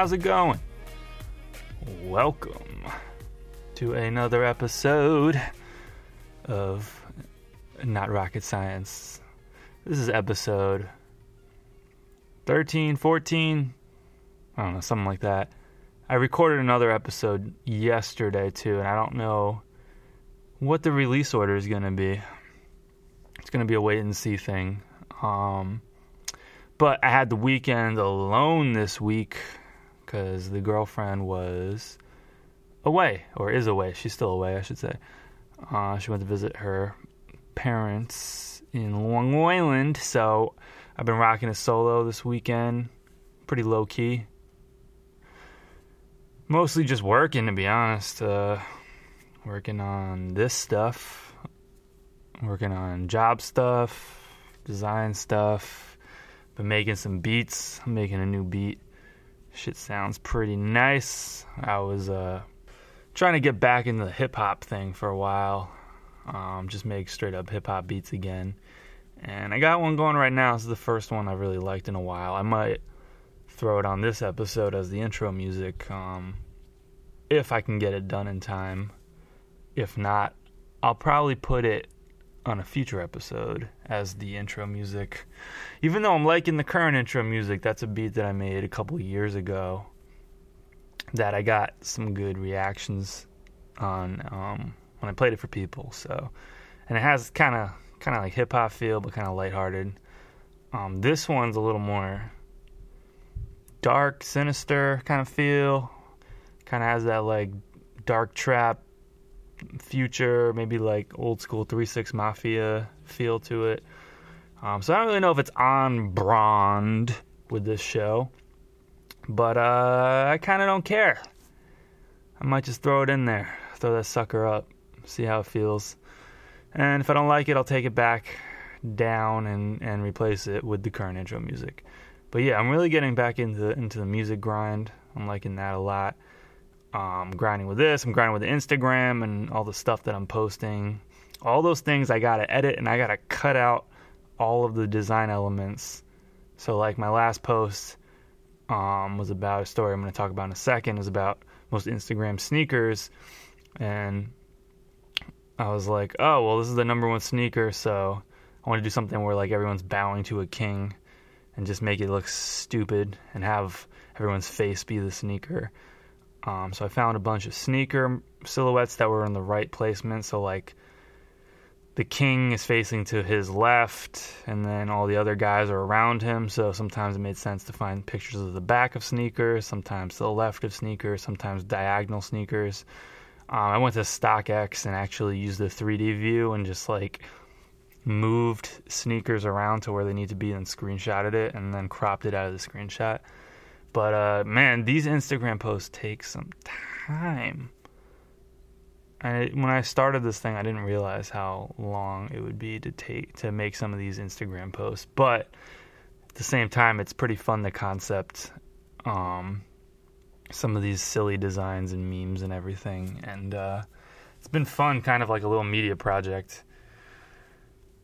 How's it going? Welcome to another episode of Not Rocket Science. This is episode 13, 14, I don't know, something like that. I recorded another episode yesterday too, and I don't know what the release order is going to be. It's going to be a wait and see thing. Um, but I had the weekend alone this week because the girlfriend was away or is away. She's still away, I should say. Uh, she went to visit her parents in Long Island, so I've been rocking a solo this weekend. Pretty low key. Mostly just working, to be honest. Uh, working on this stuff, working on job stuff, design stuff. Been making some beats. I'm making a new beat Shit sounds pretty nice. I was uh, trying to get back into the hip hop thing for a while. Um, just make straight up hip hop beats again. And I got one going right now. This is the first one I really liked in a while. I might throw it on this episode as the intro music um, if I can get it done in time. If not, I'll probably put it on a future episode as the intro music. Even though I'm liking the current intro music, that's a beat that I made a couple years ago that I got some good reactions on um, when I played it for people. So, and it has kind of kind of like hip hop feel, but kind of lighthearted. Um, this one's a little more dark, sinister kind of feel. Kind of has that like dark trap future, maybe like old school Three Six Mafia feel to it. Um, so I don't really know if it's on brand with this show, but uh, I kind of don't care. I might just throw it in there, throw that sucker up, see how it feels, and if I don't like it, I'll take it back down and and replace it with the current intro music. But yeah, I'm really getting back into into the music grind. I'm liking that a lot um, grinding with this, I'm grinding with Instagram and all the stuff that I'm posting. All those things I gotta edit and I gotta cut out all of the design elements. So like my last post um, was about a story I'm gonna talk about in a second. is about most Instagram sneakers, and I was like, oh well, this is the number one sneaker, so I want to do something where like everyone's bowing to a king, and just make it look stupid and have everyone's face be the sneaker. Um, so I found a bunch of sneaker silhouettes that were in the right placement. So like the king is facing to his left, and then all the other guys are around him. So sometimes it made sense to find pictures of the back of sneakers, sometimes the left of sneakers, sometimes diagonal sneakers. Um, I went to StockX and actually used the 3D view and just like moved sneakers around to where they need to be and screenshotted it and then cropped it out of the screenshot. But uh, man, these Instagram posts take some time. And when I started this thing, I didn't realize how long it would be to take to make some of these Instagram posts. But at the same time, it's pretty fun the concept. Um, some of these silly designs and memes and everything, and uh, it's been fun, kind of like a little media project.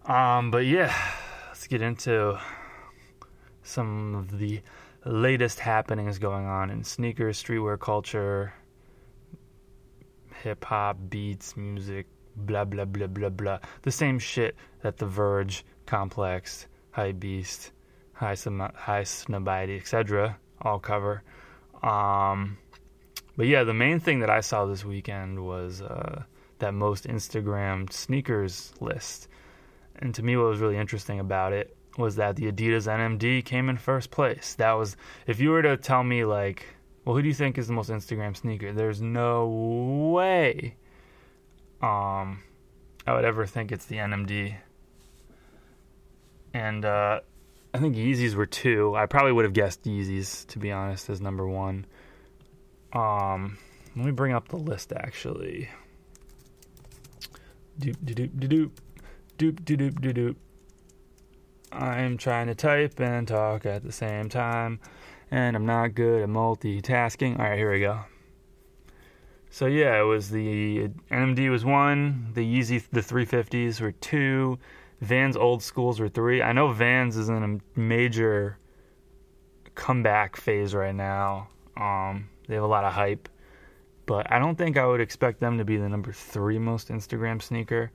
Um, but yeah, let's get into some of the latest happenings going on in sneakers, streetwear culture, hip hop, beats, music, blah blah blah blah blah. The same shit that The Verge, Complex, Hypebeast, High Highsnobiety, etc. all cover. Um, but yeah, the main thing that I saw this weekend was uh, that most Instagram sneakers list. And to me, what was really interesting about it was that the Adidas NMD came in first place. That was if you were to tell me like Well, who do you think is the most Instagram sneaker? There's no way um, I would ever think it's the NMD. And uh, I think Yeezys were two. I probably would have guessed Yeezys, to be honest, as number one. Um, let me bring up the list actually. Doop doop doop doop doop doop doop doop. I'm trying to type and talk at the same time, and I'm not good at multitasking. All right, here we go. So yeah, it was the NMD was one, the Yeezy the 350s were two, Vans old schools were three. I know Vans is in a major comeback phase right now. Um, they have a lot of hype, but I don't think I would expect them to be the number three most Instagram sneaker.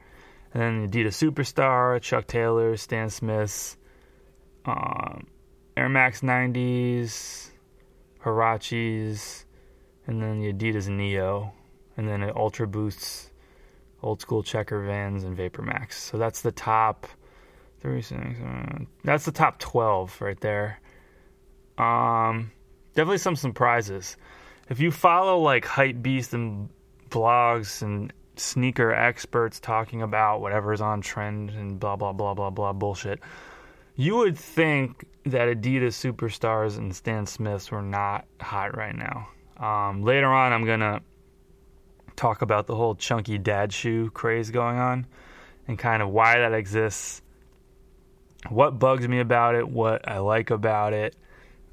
And then Adidas Superstar, Chuck Taylor, Stan Smiths, um, Air Max 90s, Huaraches, and then the Adidas Neo, and then Ultra Boosts old school checker vans and vapor max. So that's the top three six uh, that's the top 12 right there. Um definitely some surprises. If you follow like hype beast and blogs and sneaker experts talking about whatever's on trend and blah blah blah blah blah bullshit you would think that adidas superstars and stan smiths were not hot right now um, later on i'm gonna talk about the whole chunky dad shoe craze going on and kind of why that exists, what bugs me about it, what I like about it.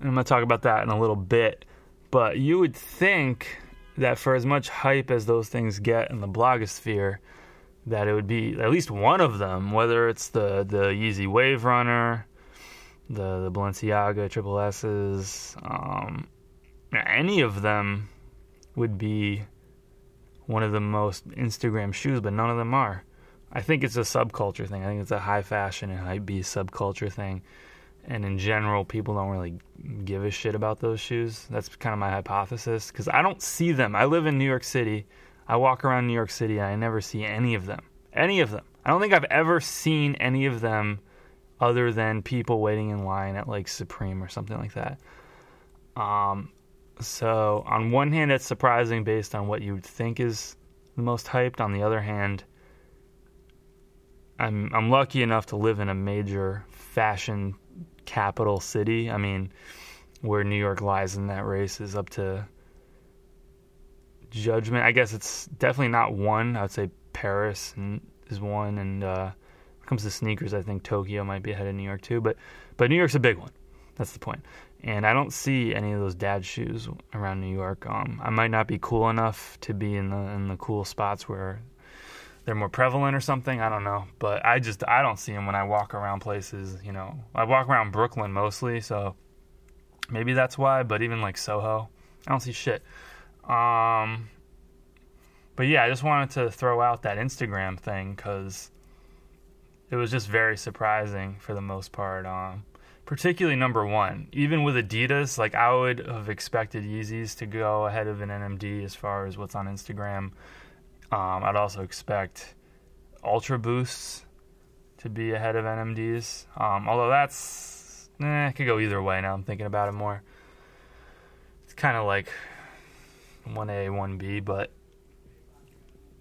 I'm to talk about that in a little bit. But you would think that for as much hype as those things get in the blogosphere, that it would be at least one of them, whether it's the, the Yeezy Wave Runner, the, the Balenciaga Triple S's, um, any of them would be one of the most Instagram shoes, but none of them are. I think it's a subculture thing. I think it's a high fashion and high B subculture thing. And in general, people don't really give a shit about those shoes. That's kind of my hypothesis because I don't see them. I live in New York City. I walk around New York City and I never see any of them. Any of them. I don't think I've ever seen any of them other than people waiting in line at like Supreme or something like that. Um, so, on one hand, it's surprising based on what you would think is the most hyped. On the other hand, I'm I'm lucky enough to live in a major fashion capital city. I mean, where New York lies in that race is up to judgment. I guess it's definitely not one. I would say Paris is one, and uh, when it comes to sneakers, I think Tokyo might be ahead of New York too. But but New York's a big one. That's the point. and I don't see any of those dad shoes around New York. Um, I might not be cool enough to be in the in the cool spots where they're more prevalent or something. I don't know, but I just I don't see them when I walk around places. You know, I walk around Brooklyn mostly, so maybe that's why. But even like Soho, I don't see shit. Um, but yeah, I just wanted to throw out that Instagram thing because it was just very surprising for the most part. Um, particularly number one. Even with Adidas, like I would have expected Yeezys to go ahead of an NMD as far as what's on Instagram. Um, I'd also expect Ultra Boosts to be ahead of NMDs. Um, although that's, eh, it could go either way now I'm thinking about it more. It's kind of like 1A, 1B, but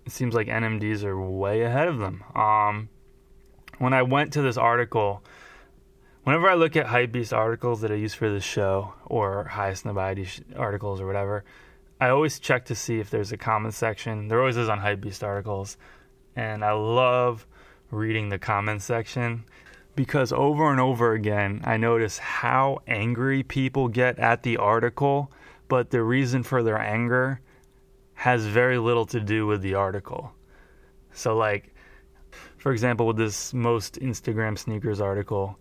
it seems like NMDs are way ahead of them. Um, when I went to this article, whenever I look at Hypebeast articles that I use for this show or Highsnobiety articles or whatever, I always check to see if there's a comment section. There always is on Hypebeast articles, and I love reading the comment section because over and over again I notice how angry people get at the article, but the reason for their anger has very little to do with the article. So like for example with this most Instagram sneakers article,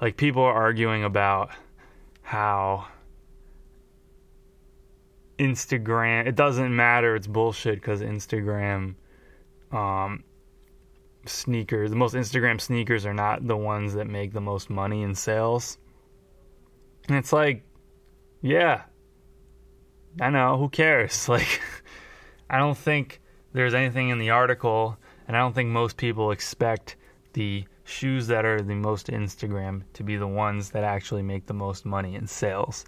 like people are arguing about how Instagram it doesn't matter it's bullshit cuz Instagram um sneakers the most Instagram sneakers are not the ones that make the most money in sales. And it's like yeah. I know, who cares? Like I don't think there's anything in the article and I don't think most people expect the shoes that are the most Instagram to be the ones that actually make the most money in sales.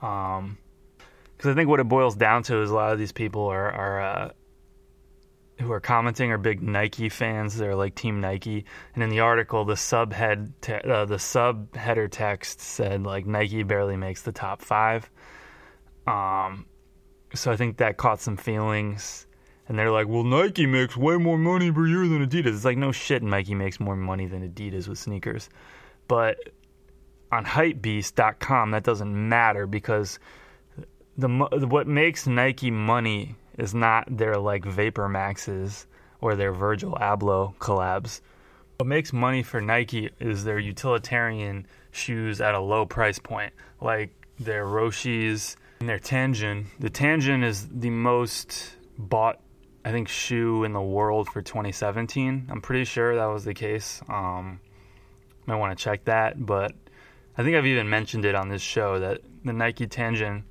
Um, because I think what it boils down to is a lot of these people are are uh, who are commenting are big Nike fans. They're like Team Nike, and in the article, the subhead te- uh, the subheader text said like Nike barely makes the top five. Um, so I think that caught some feelings. And they're like, well, Nike makes way more money per year than Adidas. It's like, no shit, Nike makes more money than Adidas with sneakers. But on hypebeast.com, that doesn't matter because the what makes Nike money is not their like Vapor Maxes or their Virgil Abloh collabs. What makes money for Nike is their utilitarian shoes at a low price point, like their Roshes and their Tanjun. The Tanjun is the most bought I think shoe in the world for 2017. I'm pretty sure that was the case. Um, might want to check that, but I think I've even mentioned it on this show that the Nike Tanjun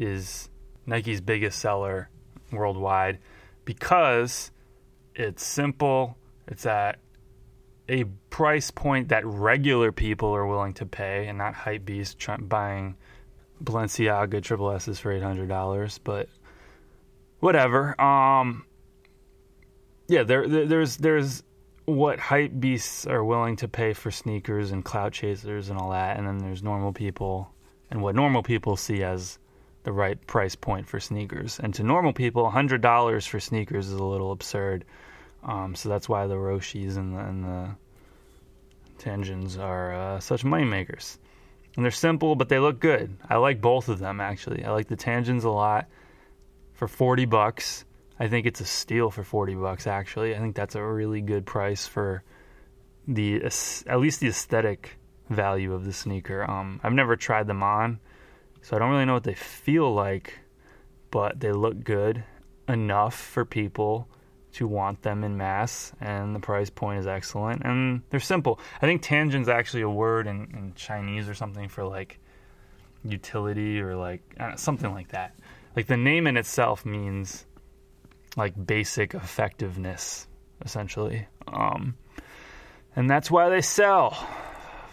is Nike's biggest seller worldwide because it's simple. It's at a price point that regular people are willing to pay, and not hype beasts buying Balenciaga triple S's for eight hundred dollars. But whatever. Um, yeah, there, there there's there's what hype beasts are willing to pay for sneakers and clout chasers and all that, and then there's normal people and what normal people see as the right price point for sneakers. And to normal people, hundred dollars for sneakers is a little absurd. Um, so that's why the Roshes and the, and the are uh, such money makers. And they're simple, but they look good. I like both of them actually. I like the Tanjuns a lot for forty bucks. I think it's a steal for 40 bucks actually. I think that's a really good price for the at least the aesthetic value of the sneaker. Um, I've never tried them on, so I don't really know what they feel like, but they look good enough for people to want them in mass, and the price point is excellent, and they're simple. I think Tanjun's actually a word in, in Chinese or something for like utility or like uh, something like that. Like the name in itself means like basic effectiveness, essentially. Um, and that's why they sell.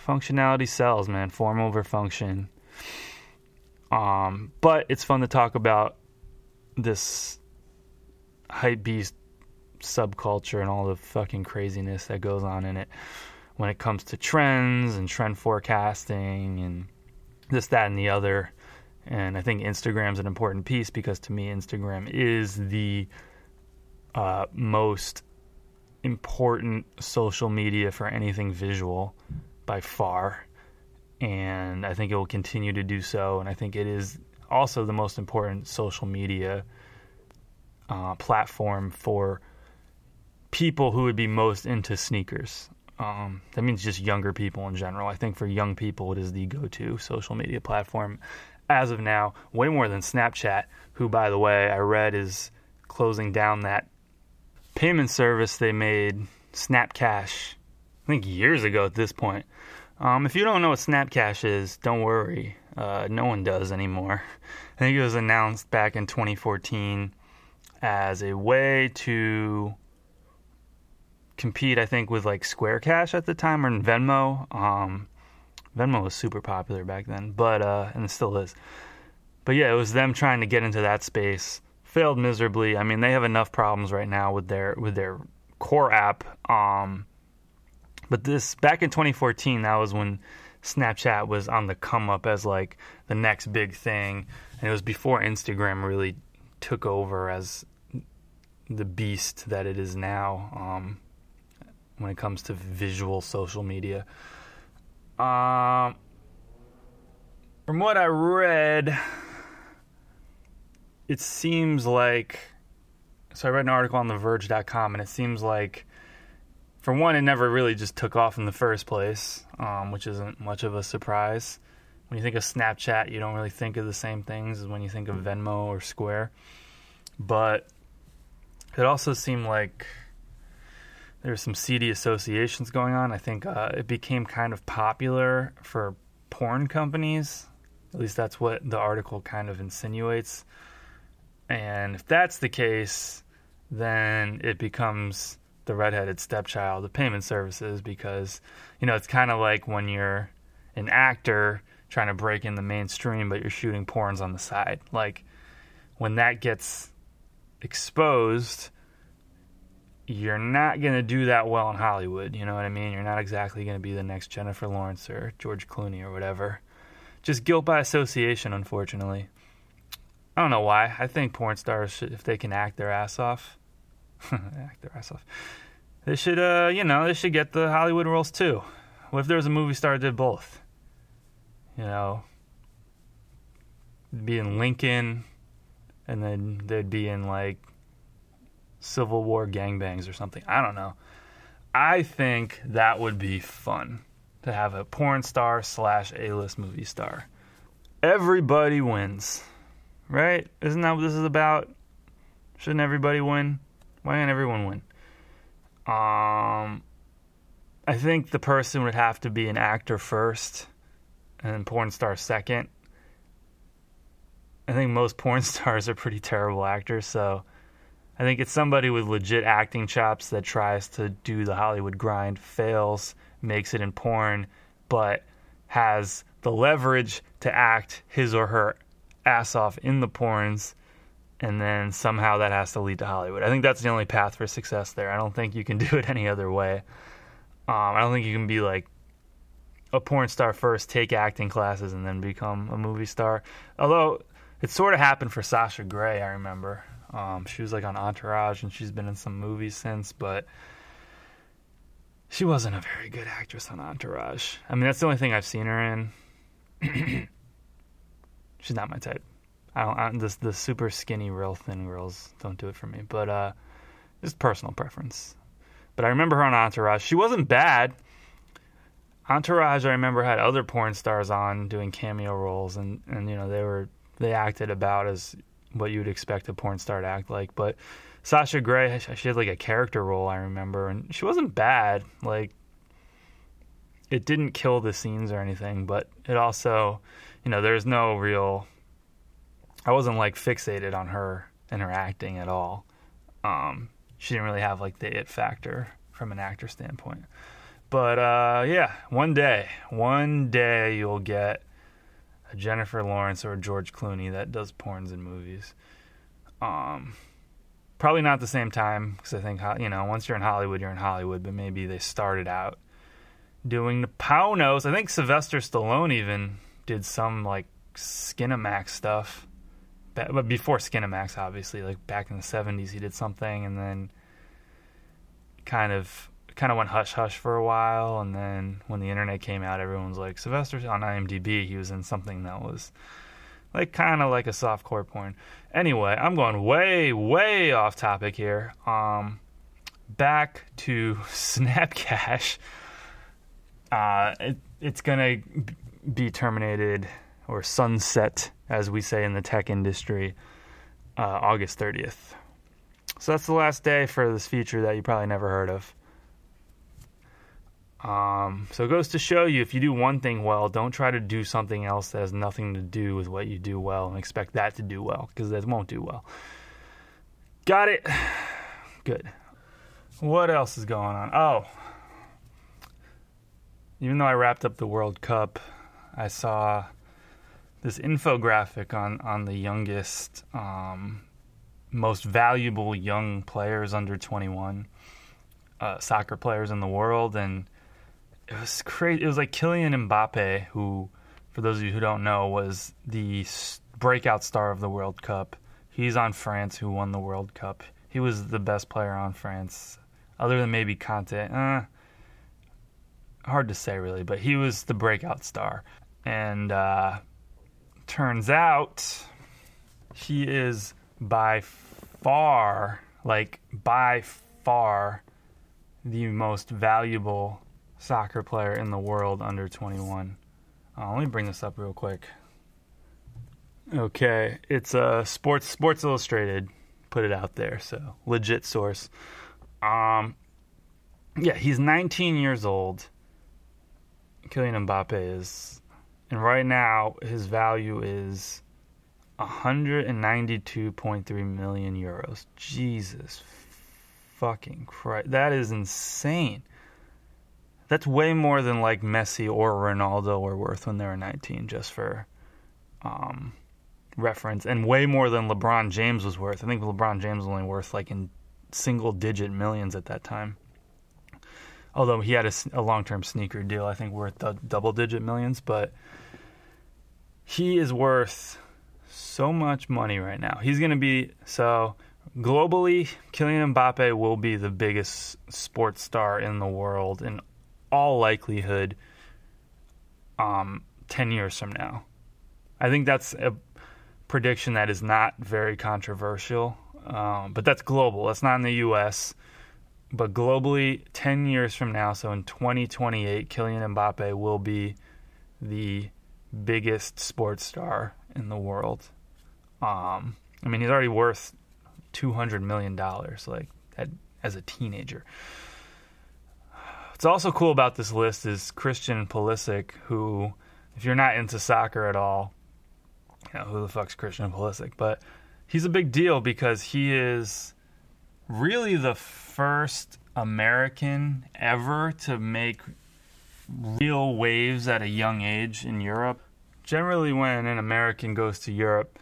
Functionality sells, man. Form over function. Um, but it's fun to talk about this hype beast subculture and all the fucking craziness that goes on in it when it comes to trends and trend forecasting and this, that, and the other. And I think Instagram's an important piece because to me, Instagram is the uh, most important social media for anything visual by far. And I think it will continue to do so. And I think it is also the most important social media uh, platform for people who would be most into sneakers. Um, that means just younger people in general. I think for young people, it is the go to social media platform as of now, way more than Snapchat, who, by the way, I read is closing down that payment service they made, Snapcash, I think years ago at this point. Um, if you don't know what Snapcash is, don't worry. Uh, no one does anymore. I think it was announced back in 2014 as a way to compete, I think, with like Square Cash at the time or Venmo. Um, Venmo was super popular back then, but uh, and it still is. But yeah, it was them trying to get into that space failed miserably. I mean, they have enough problems right now with their with their core app. Um, but this back in 2014, that was when Snapchat was on the come up as like the next big thing, and it was before Instagram really took over as the beast that it is now um, when it comes to visual social media. Um, from what I read, it seems like so I read an article on the TheVerge.com, and it seems like, for one, it never really just took off in the first place, um, which isn't much of a surprise. When you think of Snapchat, you don't really think of the same things as when you think of Venmo or Square. But it also seemed like there's some seedy associations going on. I think uh, it became kind of popular for porn companies. At least that's what the article kind of insinuates. And if that's the case, then it becomes the redheaded stepchild of payment services because, you know, it's kind of like when you're an actor trying to break in the mainstream, but you're shooting porns on the side. Like when that gets exposed, you're not going to do that well in Hollywood. You know what I mean? You're not exactly going to be the next Jennifer Lawrence or George Clooney or whatever. Just guilt by association, unfortunately. I don't know why. I think porn stars, should, if they can act their ass off, act their ass off, they should, uh, you know, they should get the Hollywood roles too. What if there was a movie star that did both? You know, be in Lincoln, and then they'd be in like Civil War gangbangs or something. I don't know. I think that would be fun to have a porn star slash A list movie star. Everybody wins, right? Isn't that what this is about? Shouldn't everybody win? Why can't everyone win? Um, I think the person would have to be an actor first, and porn star second. I think most porn stars are pretty terrible actors, so I think it's somebody with legit acting chops that tries to do the Hollywood grind, fails, makes it in porn, but has the leverage to act his or her ass off in the porns, and then somehow that has to lead to Hollywood. I think that's the only path for success there. I don't think you can do it any other way. Um, I don't think you can be like a porn star first, take acting classes, and then become a movie star. Although it sort of happened for Sasha Grey, I remember. Um, she was like on Entourage, and she's been in some movies since, but she wasn't a very good actress on Entourage. I mean, that's the only thing I've seen her in. she's not my type. I don't. I, the the super skinny, real thin girls don't do it for me. But uh, just personal preference. But I remember her on Entourage. She wasn't bad. Entourage, I remember, had other porn stars on doing cameo roles, and and you know they were they acted about as what you would expect a porn star to act like. But Sasha Grey, she had like a character role, I remember, and she wasn't bad. Like, it didn't kill the scenes or anything, but it also, you know, there's no real. I wasn't like fixated on her and her acting at all. Um, she didn't really have like the it factor from an actor standpoint. But uh, yeah, one day, one day you'll get a Jennifer Lawrence or a George Clooney that does porns in movies. Um, probably not the same time because I think you know once you're in Hollywood, you're in Hollywood. But maybe they started out doing the Paunos. I think Sylvester Stallone even did some like Skinamax stuff, but before Skinamax, obviously, like back in the '70s, he did something, and then kind of kind of went hush hush for a while, and then when the internet came out, everyone was like, Sylvester on IMDb, he was in something that was like kind of like a soft core porn. Anyway, I'm going way way off topic here. Um, back to Snapcash. Uh, it, it's gonna be terminated or sunset, as we say in the tech industry, uh, August 30th. So that's the last day for this feature that you probably never heard of. Um, so it goes to show you if you do one thing well, don't try to do something else that has nothing to do with what you do well and expect that to do well because that won't do well. Got it? Good. What else is going on? Oh, even though I wrapped up the World Cup, I saw this infographic on, on the youngest, um, most valuable young players under 21 uh, soccer players in the world. And it was crazy. It was like Kylian Mbappe, who, for those of you who don't know, was the breakout star of the World Cup. He's on France, who won the World Cup. He was the best player on France, other than maybe Kanté. Uh, hard to say, really, but he was the breakout star. And uh, turns out he is by far, like, by far, the most valuable soccer player in the world under 21. Uh, let me bring this up real quick. Okay, it's uh, Sports Sports Illustrated put it out there, so legit source. Um, yeah, he's 19 years old. Kylian Mbappe is, and right now his value is 192.3 million euros. Jesus fucking Christ, that is insane. That's way more than like Messi or Ronaldo were worth when they were 19, just for um, reference, and way more than LeBron James was worth. I think LeBron James was only worth like in single digit millions at that time. Although he had a, a long term sneaker deal, I think worth double digit millions, but he is worth so much money right now. He's going to be so globally. Kylian Mbappe will be the biggest sports star in the world in all likelihood. Um, ten years from now, I think that's a prediction that is not very controversial. Um, but that's global. That's not in the U.S. But globally, ten years from now, so in 2028, Kylian Mbappe will be the biggest sports star in the world. Um, I mean, he's already worth two hundred million dollars, like at, as a teenager. What's also cool about this list is Christian Pulisic, who, if you're not into soccer at all, you know who the fuck's Christian Pulisic, but he's a big deal because he is really the first American ever to make real waves at a young age in Europe. Generally, when an American goes to Europe,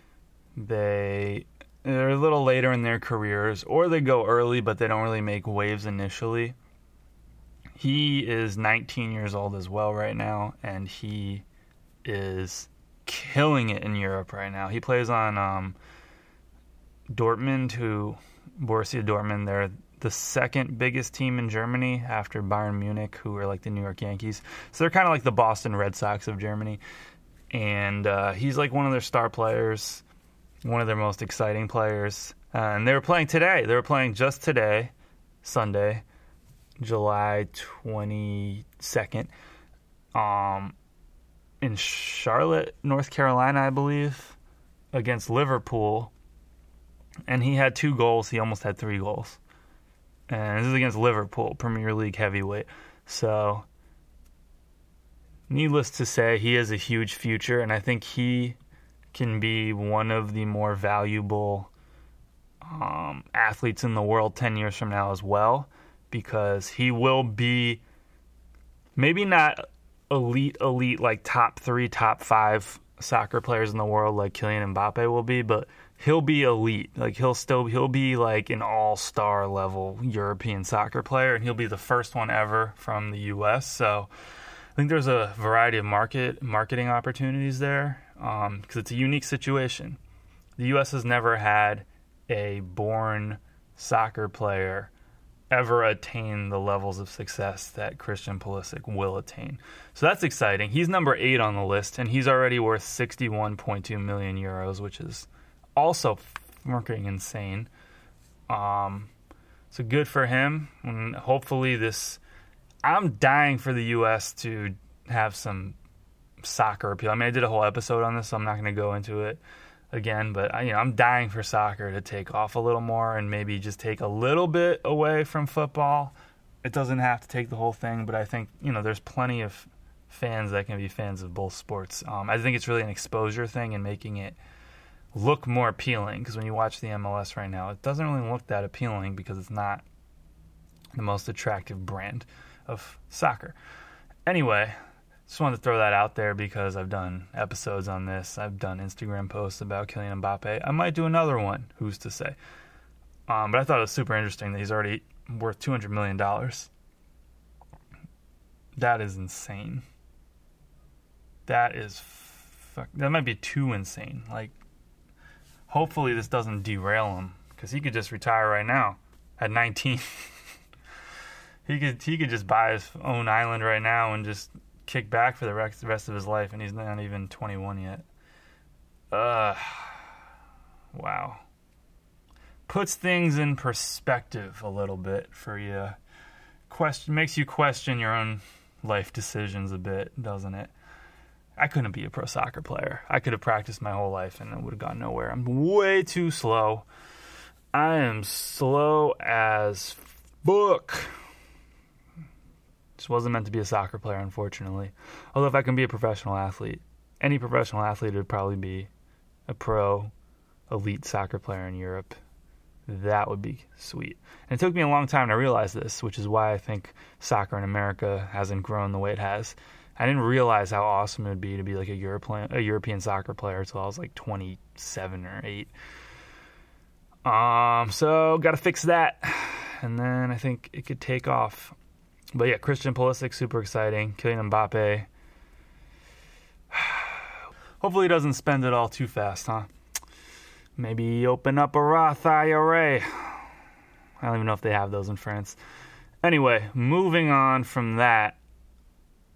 they they're a little later in their careers, or they go early, but they don't really make waves initially. He is 19 years old as well right now, and he is killing it in Europe right now. He plays on um, Dortmund, who Borussia Dortmund. They're the second biggest team in Germany after Bayern Munich, who are like the New York Yankees. So they're kind of like the Boston Red Sox of Germany. And uh, he's like one of their star players, one of their most exciting players. Uh, and they were playing today. They were playing just today, Sunday, July 22nd, um, in Charlotte, North Carolina, I believe, against Liverpool. And he had two goals. He almost had three goals and this is against Liverpool, Premier League heavyweight. So, needless to say, he has a huge future, and I think he can be one of the more valuable um, athletes in the world 10 years from now as well, because he will be maybe not elite, elite, like top three, top five soccer players in the world like Kylian Mbappe will be, but he'll be elite. Like he'll still he'll be like an all-star level European soccer player and he'll be the first one ever from the US. So I think there's a variety of market marketing opportunities there because um, it's a unique situation. The US has never had a born soccer player ever attain the levels of success that Christian Pulisic will attain. So that's exciting. He's number 8 on the list and he's already worth 61.2 million euros, which is also fucking insane. Um, so good for him, and hopefully this. I'm dying for the U.S. to have some soccer appeal. I mean, I did a whole episode on this, so I'm not going to go into it again. But I, you know, I'm dying for soccer to take off a little more and maybe just take a little bit away from football. It doesn't have to take the whole thing, but I think you know there's plenty of fans that can be fans of both sports. Um, I think it's really an exposure thing and making it look more appealing because when you watch the MLS right now, it doesn't really look that appealing because it's not the most attractive brand of soccer. Anyway, just wanted to throw that out there because I've done episodes on this. I've done Instagram posts about Kylian Mbappe. I might do another one. Who's to say? Um, but I thought it was super interesting that he's already worth two hundred million dollars. That is insane. That is, fuck, that might be too insane. Like hopefully this doesn't derail him because he could just retire right now at 19. he could he could just buy his own island right now and just kick back for the rest, of his life, and he's not even 21 yet. Uh, wow. Puts things in perspective a little bit for you. Question makes you question your own life decisions a bit, doesn't it? I couldn't be a pro soccer player. I could have practiced my whole life and it would have gone nowhere. I'm way too slow. I am slow as book. Just wasn't meant to be a soccer player, unfortunately. Although if I can be a professional athlete, any professional athlete would probably be a pro elite soccer player in Europe. that would be sweet. And it took me a long time to realize this, which is why I think soccer in America hasn't grown the way it has. I didn't realize how awesome it would be to be like a European a European soccer player until I was like 27 or 8. Um, so got to fix that, and then I think it could take off. But yeah, Christian Pulisic, super exciting. Kylian Mbappe. Hopefully, he doesn't spend it all too fast, huh? Maybe open up a Roth IRA. I don't even know if they have those in France. Anyway, moving on from that,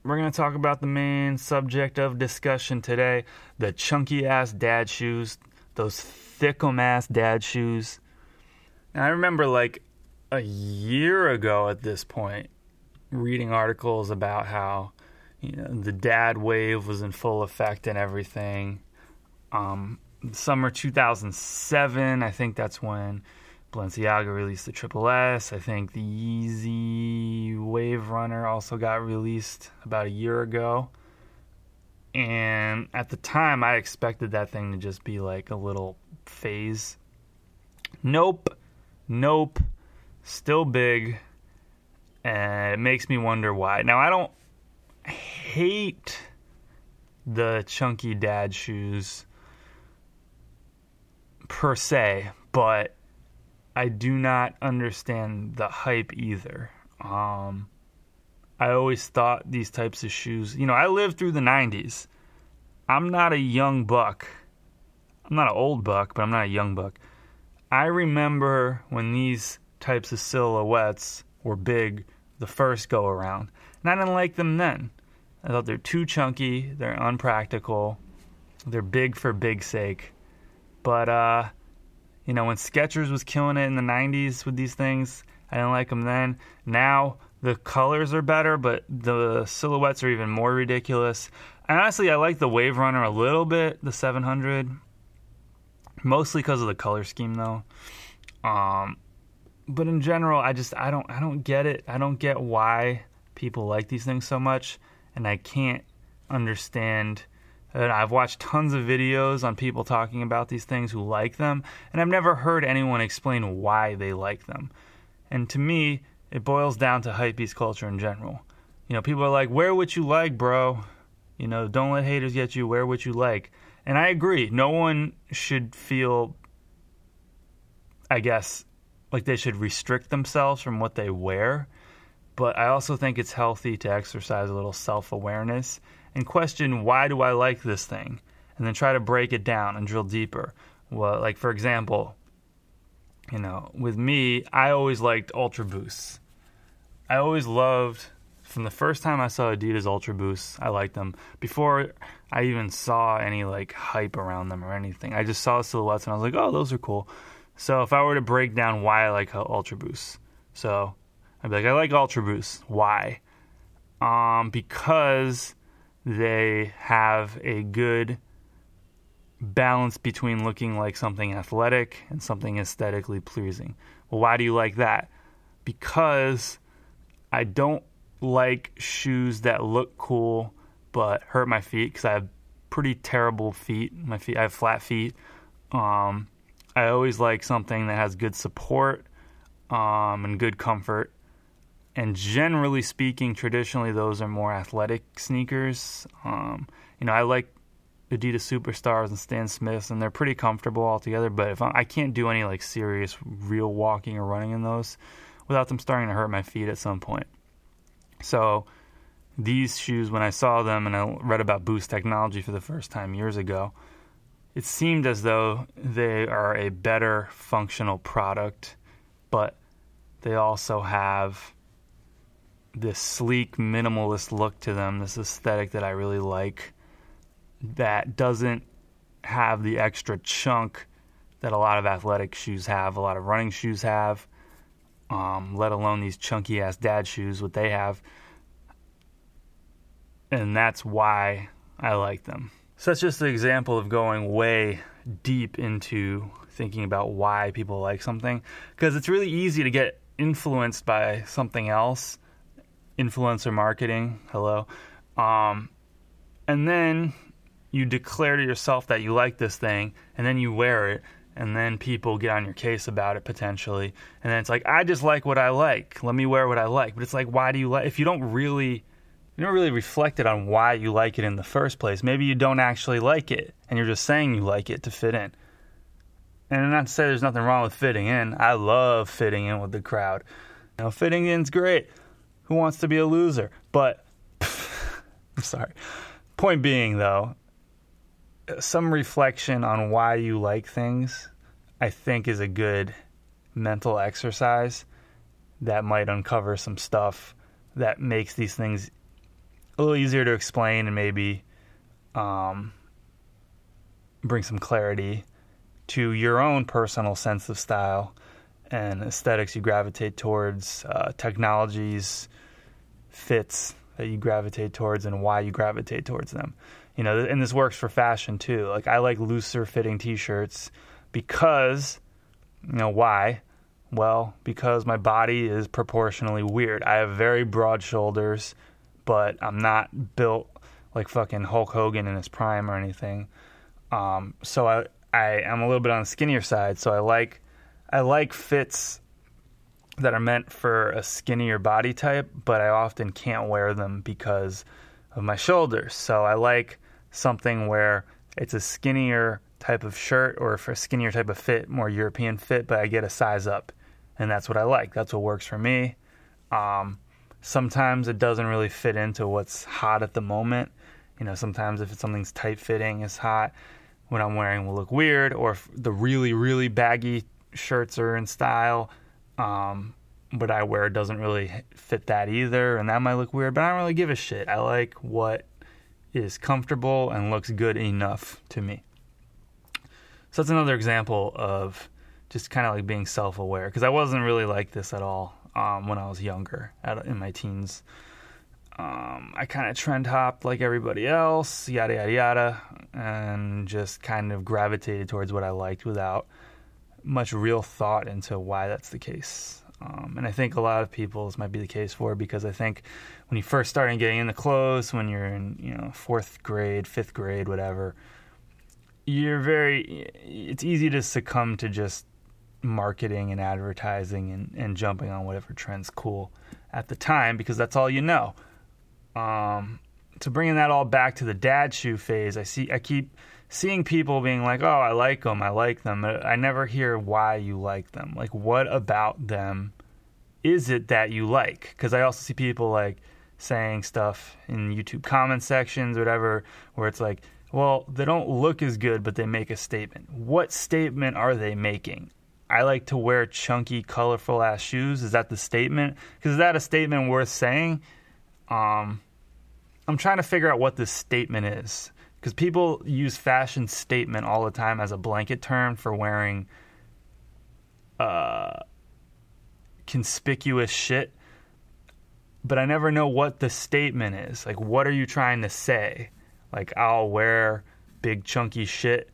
we're going to talk about the main subject of discussion today the chunky ass dad shoes, those thickum ass dad shoes. And I remember like a year ago at this point reading articles about how you know the dad wave was in full effect and everything. Um, summer 2007, I think that's when Balenciaga released the Triple S. I think the Yeezy Wave Runner also got released about a year ago. And at the time, I expected that thing to just be like a little phase. Nope. Nope. Still big. And it makes me wonder why. Now, I don't hate the chunky dad shoes per se, but I do not understand the hype either. Um, I always thought these types of shoes, you know, I lived through the 90s. I'm not a young buck. I'm not an old buck, but I'm not a young buck. I remember when these types of silhouettes were big the first go around, and I didn't like them then. I thought they're too chunky, they're unpractical, they're big for big sake. But uh, you know, when Skechers was killing it in the 90s with these things, I didn't like them then. Now the colors are better, but the silhouettes are even more ridiculous. And honestly, I like the Wave Runner a little bit, the 700, mostly because of the color scheme, though. Um, but in general, I just I don't I don't get it. I don't get why people like these things so much, and I can't understand and I've watched tons of videos on people talking about these things who like them, and I've never heard anyone explain why they like them. And to me, it boils down to hypebeast culture in general. You know, people are like, "Wear what you like, bro." You know, don't let haters get you. Wear what you like. And I agree. No one should feel, I guess, like they should restrict themselves from what they wear. But I also think it's healthy to exercise a little self awareness and question why do I like this thing, and then try to break it down and drill deeper. Well, like for example, you know, with me, I always liked Ultra Boosts. I always loved from the first time I saw Adidas Ultra Boosts, I liked them. Before I even saw any like hype around them or anything, I just saw the silhouettes and I was like, oh, those are cool. So if I were to break down why I like Ultra Boosts, so I'd be like, I like Ultra Boosts. Why? Um, because they have a good balance between looking like something athletic and something aesthetically pleasing. Well, why do you like that? Because I don't like shoes that look cool but hurt my feet because I have pretty terrible feet. My feet, I have flat feet. Um, I always like something that has good support um, and good comfort and generally speaking, traditionally those are more athletic sneakers. Um, you know, I like Adidas Superstars and Stan Smiths, and they're pretty comfortable altogether. But if I, I can't do any like serious real walking or running in those without them starting to hurt my feet at some point. So these shoes, when I saw them and I read about Boost technology for the first time years ago, it seemed as though they are a better functional product, but they also have this sleek minimalist look to them, this aesthetic that I really like that doesn't have the extra chunk that a lot of athletic shoes have, a lot of running shoes have, um, let alone these chunky ass dad shoes, what they have. And that's why I like them. So that's just an example of going way deep into thinking about why people like something. Because it's really easy to get influenced by something else influencer marketing. Hello. Um, and then you declare to yourself that you like this thing, and then you wear it, and then people get on your case about it potentially and then it's like i just like what i like let me wear what i like but it's like why do you like if you don't really you don't really reflect it on why you like it in the first place maybe you don't actually like it and you're just saying you like it to fit in and not to say there's nothing wrong with fitting in i love fitting in with the crowd you know fitting in's great who wants to be a loser? But i'm sorry. Point being though some reflection on why you like things, I think, is a good mental exercise that might uncover some stuff that makes these things a little easier to explain and maybe um, bring some clarity to your own personal sense of style and aesthetics you gravitate towards, uh, technologies, fits that you gravitate towards, and why you gravitate towards them you know, and this works for fashion too. Like I like looser fitting t-shirts because, you know, why? Well, because my body is proportionally weird. I have very broad shoulders, but I'm not built like fucking Hulk Hogan in his prime or anything. Um, so I I am a little bit on the skinnier side. So I like I like fits that are meant for a skinnier body type, but I often can't wear them because of my shoulders. So I like something where it's a skinnier type of shirt or for a skinnier type of fit, more European fit, but I get a size up. And that's what I like. That's what works for me. Um, sometimes it doesn't really fit into what's hot at the moment. You know, sometimes if something's tight fitting is hot, what I'm wearing will look weird, or if the really, really baggy shirts are in style, um, what I wear doesn't really fit that either, and that might look weird, but I don't really give a shit. I like what is comfortable and looks good enough to me. So that's another example of just kind of like being self aware because I wasn't really like this at all um, when I was younger, at, in my teens. Um, I kind of trend hopped like everybody else, yada yada yada, and just kind of gravitated towards what I liked without much real thought into why that's the case. Um, and I think a lot of people might be the case for because I think when you first start getting into clothes, when you're in you know fourth grade, fifth grade, whatever, you're very. It's easy to succumb to just marketing and advertising and, and jumping on whatever trend's cool at the time because that's all you know. Um, so bringing that all back to the dad shoe phase, I see I keep seeing people being like, "Oh, I like them. I like them." I never hear why you like them. Like, what about them is it that you like? Because I also see people like saying stuff in YouTube comment sections whatever, where it's like, "Well, they don't look as good, but they make a statement." What statement are they making? I like to wear chunky, colorful ass shoes. Is that the statement? Because is that a statement worth saying? Um, I'm trying to figure out what this statement is because people use fashion statement all the time as a blanket term for wearing uh, conspicuous shit but i never know what the statement is. Like what are you trying to say? Like i'll wear big chunky shit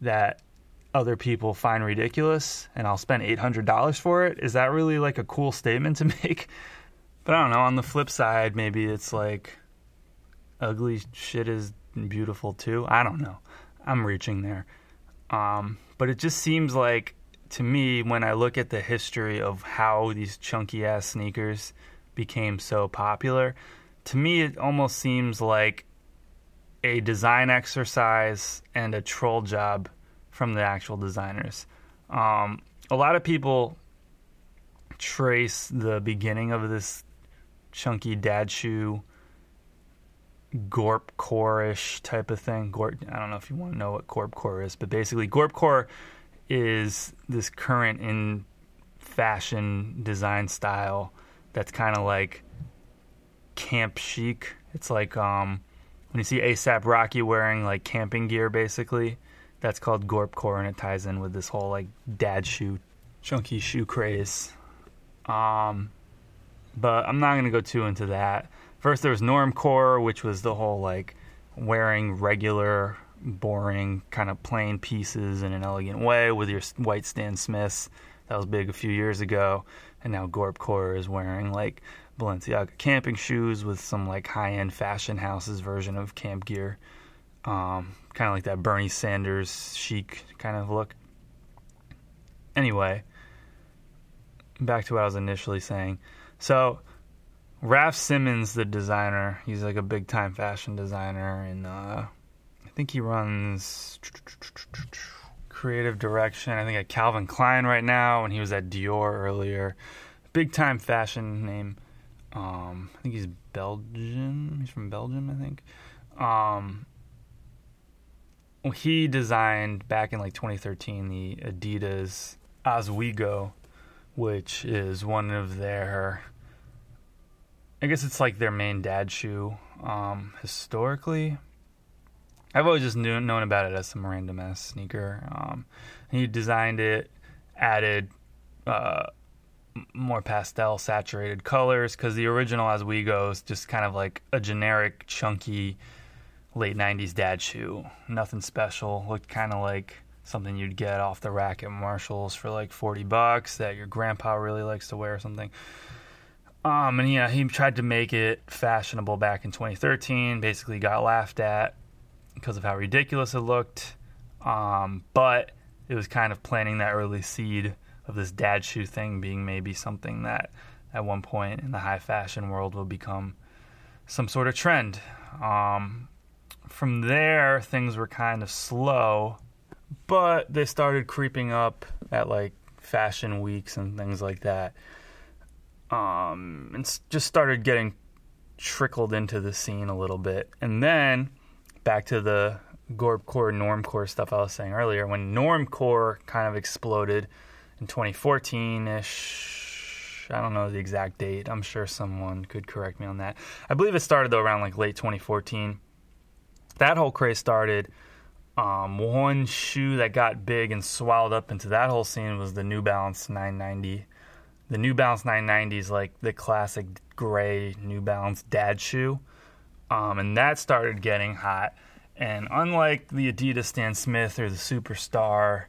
that other people find ridiculous and i'll spend $800 for it? Is that really like a cool statement to make? But i don't know. On the flip side maybe it's like ugly shit is beautiful too. I don't know. I'm reaching there. Um, but it just seems like to me when I look at the history of how these chunky ass sneakers became so popular, to me it almost seems like a design exercise and a troll job from the actual designers. Um, a lot of people trace the beginning of this chunky dad shoe gorp core-ish type of thing. Gorp, I don't know if you want to know what gorp core is, but basically gorp core is this current in fashion design style that's kind of like camp chic. It's like um, when you see ASAP Rocky wearing like camping gear, basically. That's called gorp core, and it ties in with this whole like dad shoe, chunky shoe craze. Um, but I'm not gonna go too into that first there was normcore, which was the whole like wearing regular, boring, kind of plain pieces in an elegant way with your white Stan Smiths. That was big a few years ago, and now Gorpcore is wearing like Balenciaga camping shoes with some like high-end fashion houses version of camp gear, um, kind of like that Bernie Sanders chic kind of look. Anyway, back to what I was initially saying. So, Raf Simons, the designer, he's like a big time fashion designer, and uh, I think he runs creative direction. I think at Calvin Klein right now, and he was at Dior earlier. Big time fashion name. Um, I think he's Belgian. He's from Belgium, I think. Um, he designed back in like 2013 the Adidas Ozweego, which is one of their. I guess it's like their main dad shoe. Um, historically, I've always just knew, known about it as some random ass sneaker. Um, he designed it, added uh, more pastel saturated colors because the original Ozweego is just kind of like a generic chunky late 90s dad shoe. Nothing special. Looked kind of like something you'd get off the rack at Marshalls for like 40 bucks that your grandpa really likes to wear or something. Um, and yeah, he tried to make it fashionable back in 2013. Basically, got laughed at because of how ridiculous it looked. Um, but it was kind of planting that early seed of this dad shoe thing being maybe something that at one point in the high fashion world will become some sort of trend. Um, from there, things were kind of slow, but they started creeping up at like fashion weeks and things like that. Um, and just started getting trickled into the scene a little bit. And then back to the Gorpcore, Normcore stuff I was saying earlier, when Normcore kind of exploded in 2014 ish. I don't know the exact date. I'm sure someone could correct me on that. I believe it started though around like late 2014 that whole craze started. Um, one shoe that got big and swallowed up into that whole scene was the New Balance 990. The New Balance 990 is like the classic gray New Balance dad shoe. Um, and that started getting hot. And unlike the Adidas Stan Smith or the Superstar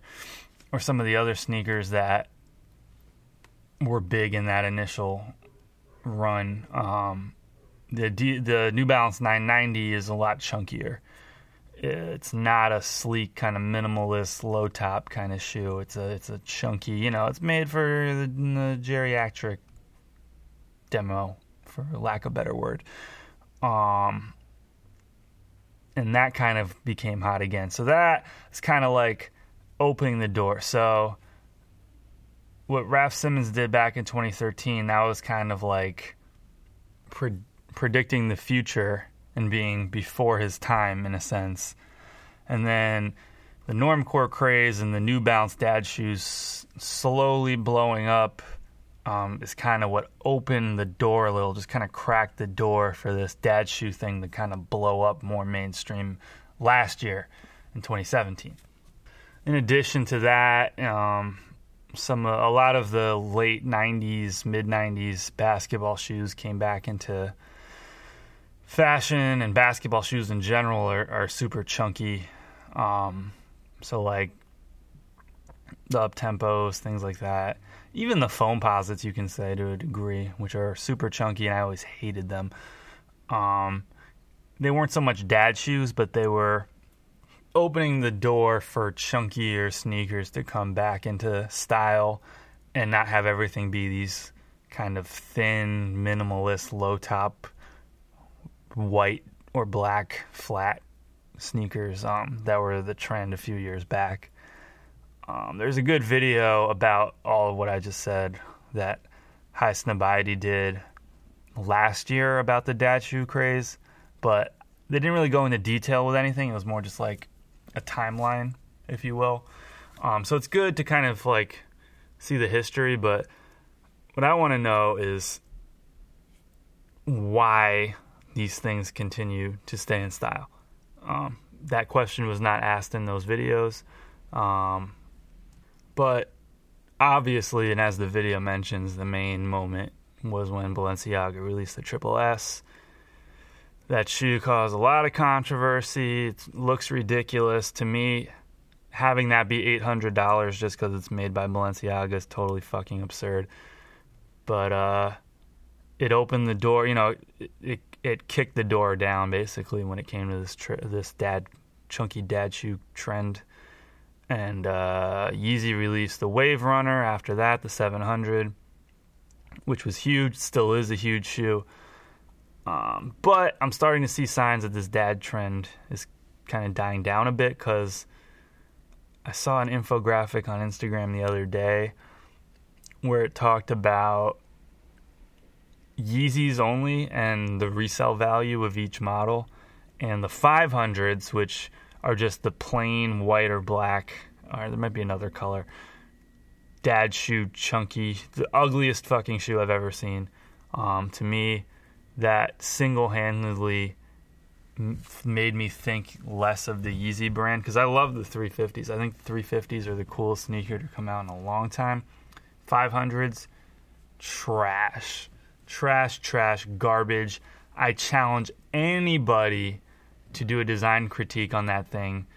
or some of the other sneakers that were big in that initial run, um, the the New Balance 990 is a lot chunkier. It's not a sleek kind of minimalist low top kind of shoe. It's a it's a chunky, you know, it's made for the, the geriatric demo for lack of a better word. Um and that kind of became hot again. So that is kind of like opening the door. So what Raf Simons did back in 2013, that was kind of like pre- predicting the future and being before his time in a sense. And then the normcore craze and the New Balance dad shoes slowly blowing up um, is kind of what opened the door a little, just kind of cracked the door for this dad shoe thing to kind of blow up more mainstream last year in 2017. In addition to that, um, some a lot of the late 90s, mid 90s basketball shoes came back into fashion and basketball shoes in general are, are super chunky. Um, so like the up tempos, things like that. Even the Foamposites, you can say to a degree, which are super chunky, and I always hated them. Um, they weren't so much dad shoes, but they were opening the door for chunkier sneakers to come back into style and not have everything be these kind of thin, minimalist, low top white or black flat sneakers um, that were the trend a few years back. Um, there's a good video about all of what I just said that Highsnobiety did last year about the dad shoe craze, but they didn't really go into detail with anything. It was more just like a timeline, if you will. Um, so it's good to kind of like see the history, but what I want to know is why these things continue to stay in style? Um, that question was not asked in those videos. Um, but obviously, and as the video mentions, the main moment was when Balenciaga released the Triple S. That shoe caused a lot of controversy. It looks ridiculous to me. Having that be eight hundred dollars just because it's made by Balenciaga is totally fucking absurd. But uh, it opened the door. You know, it, it, it kicked the door down basically when it came to this tr- this dad chunky dad shoe trend. And uh, Yeezy released the Wave Runner after that, the 700, which was huge, still is a huge shoe. Um, but I'm starting to see signs that this dad trend is kind of dying down a bit because I saw an infographic on Instagram the other day where it talked about Yeezys only and the resale value of each model, and the 500s, which are just the plain white or black, or there might be another color. Dad shoe, chunky, the ugliest fucking shoe I've ever seen. Um, to me, that single handedly made me think less of the Yeezy brand because I love the 350s. I think 350s are the coolest sneaker to come out in a long time. 500s, trash. Trash, trash, garbage. I challenge anybody to do a design critique on that thing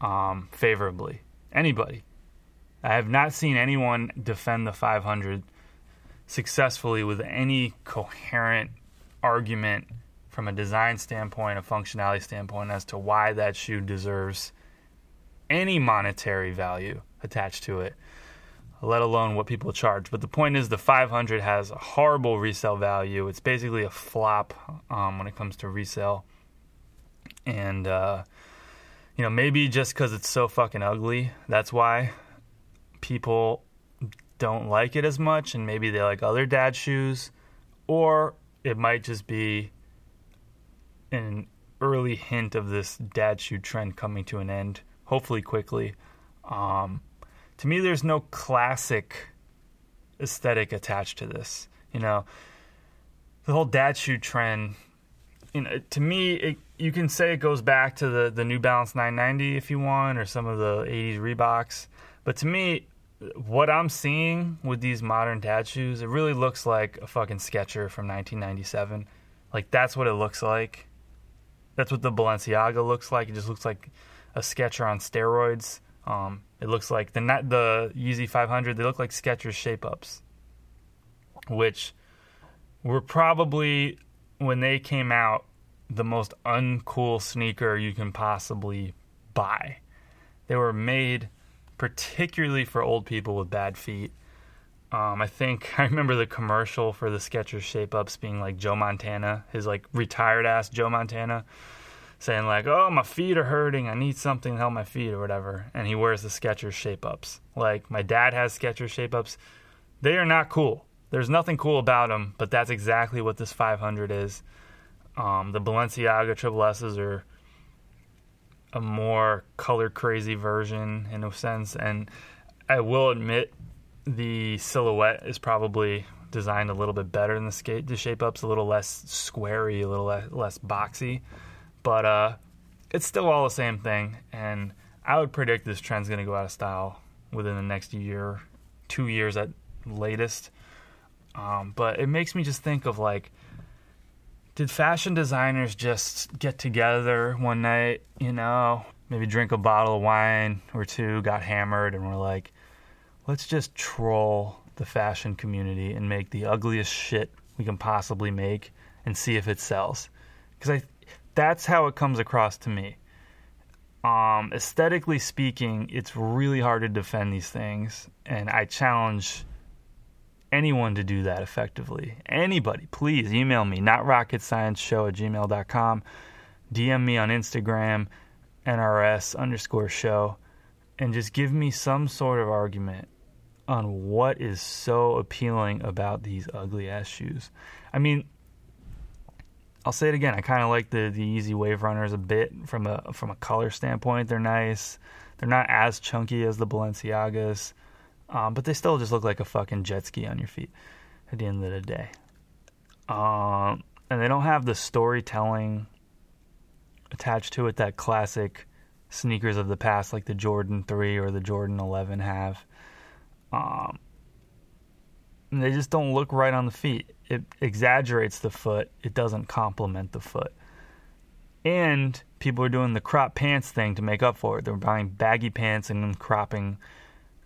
um, favorably. Anybody. I have not seen anyone defend the 500 successfully with any coherent argument from a design standpoint, a functionality standpoint, as to why that shoe deserves any monetary value attached to it, let alone what people charge. But the point is, the 500 has a horrible resale value. It's basically a flop um, when it comes to resale. And, uh, you know, maybe just because it's so fucking ugly, that's why people don't like it as much. And maybe they like other dad shoes. Or it might just be an early hint of this dad shoe trend coming to an end, hopefully quickly. Um, to me, there's no classic aesthetic attached to this. You know, the whole dad shoe trend. You know, to me, it, you can say it goes back to the the New Balance 990 if you want, or some of the 80s Reeboks. But to me, what I'm seeing with these modern dad shoes, it really looks like a fucking Skecher from 1997. Like that's what it looks like. That's what the Balenciaga looks like. It just looks like a Skecher on steroids. Um, it looks like the the Yeezy 500. They look like Skechers shape ups, which were probably when they came out the most uncool sneaker you can possibly buy. They were made particularly for old people with bad feet. Um, I think I remember the commercial for the Skechers Shape Ups being like Joe Montana, his like retired ass Joe Montana, saying like, "Oh, my feet are hurting. I need something to help my feet or whatever." And he wears the Skechers Shape Ups. Like my dad has Skechers Shape Ups. They are not cool. There's nothing cool about them, but that's exactly what this 500 is. Um, the Balenciaga Triple S's are a more color crazy version in a sense, and I will admit the silhouette is probably designed a little bit better than the skate. The shape up's a little less squarey, a little less, less boxy, but uh, it's still all the same thing. And I would predict this trend's going to go out of style within the next year, two years at latest. Um, but it makes me just think of like, did fashion designers just get together one night, you know, maybe drink a bottle of wine or two, got hammered, and were like, let's just troll the fashion community and make the ugliest shit we can possibly make and see if it sells. Because I, that's how it comes across to me. Um, aesthetically speaking, it's really hard to defend these things, and I challenge anyone to do that effectively. Anybody, please email me, notrocketscienceshow at gmail.com. DM me on Instagram, NRS underscore show, and just give me some sort of argument on what is so appealing about these ugly ass shoes. I mean, I'll say it again. I kind of like the the Yeezy Wave Runners a bit from a from a color standpoint. They're nice. They're not as chunky as the Balenciagas, um, but they still just look like a fucking jet ski on your feet at the end of the day. Um, and they don't have the storytelling attached to it that classic sneakers of the past, like the Jordan 3 or the Jordan 11, have. Um, they just don't look right on the feet. It exaggerates the foot. It doesn't complement the foot. And people are doing the crop pants thing to make up for it. They're buying baggy pants and then cropping,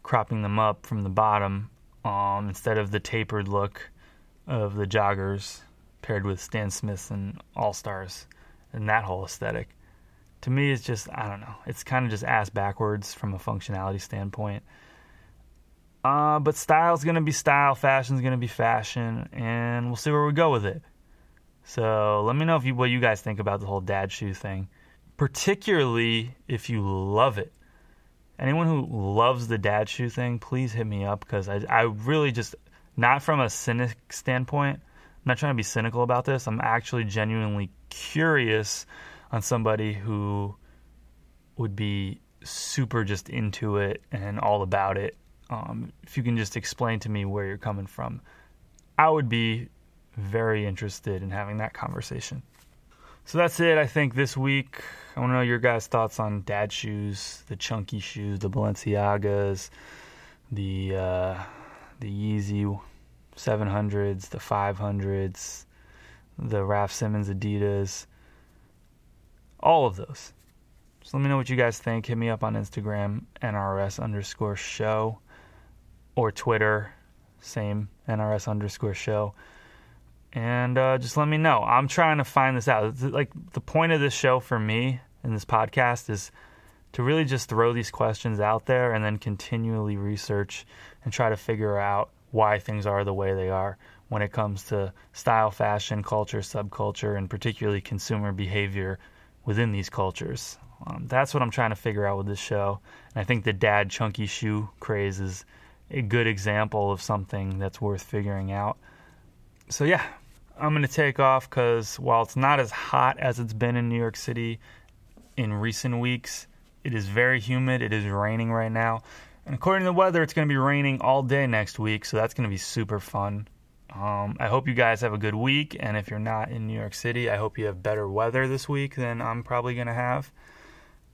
cropping them up from the bottom um, instead of the tapered look of the joggers paired with Stan Smiths and All Stars and that whole aesthetic. to me, it's just I don't know. It's kind of just ass backwards from a functionality standpoint. Uh, but style's gonna be style, fashion's gonna be fashion, and we'll see where we go with it. So let me know if you what you guys think about the whole dad shoe thing, particularly if you love it. Anyone who loves the dad shoe thing, please hit me up because I I really just not from a cynic standpoint. I'm not trying to be cynical about this. I'm actually genuinely curious on somebody who would be super just into it and all about it. Um, if you can just explain to me where you're coming from, I would be very interested in having that conversation. So that's it, I think, this week. I want to know your guys' thoughts on dad shoes, the chunky shoes, the Balenciagas, the uh, the Yeezy 700s, the 500s, the Raf Simons Adidas, all of those. So let me know what you guys think. Hit me up on Instagram, NRS underscore show, or Twitter, same, NRS underscore show. And uh, just let me know. I'm trying to find this out. Like, the point of this show for me in this podcast is to really just throw these questions out there and then continually research and try to figure out why things are the way they are when it comes to style, fashion, culture, subculture, and particularly consumer behavior within these cultures. Um, that's what I'm trying to figure out with this show. And I think the dad chunky shoe craze is a good example of something that's worth figuring out. So, yeah, I'm going to take off because while it's not as hot as it's been in New York City in recent weeks, it is very humid. It is raining right now. And according to the weather, it's going to be raining all day next week, so that's going to be super fun. Um, I hope you guys have a good week, and if you're not in New York City, I hope you have better weather this week than I'm probably going to have.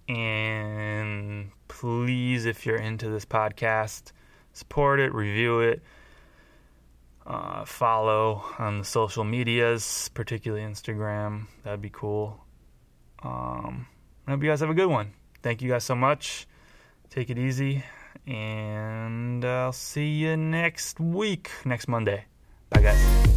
And please, if you're into this podcast, support it, review it, uh, follow on the social medias, particularly Instagram. That'd be cool. Um, I hope you guys have a good one. Thank you guys so much. Take it easy and I'll see you next week, next Monday. Bye, guys.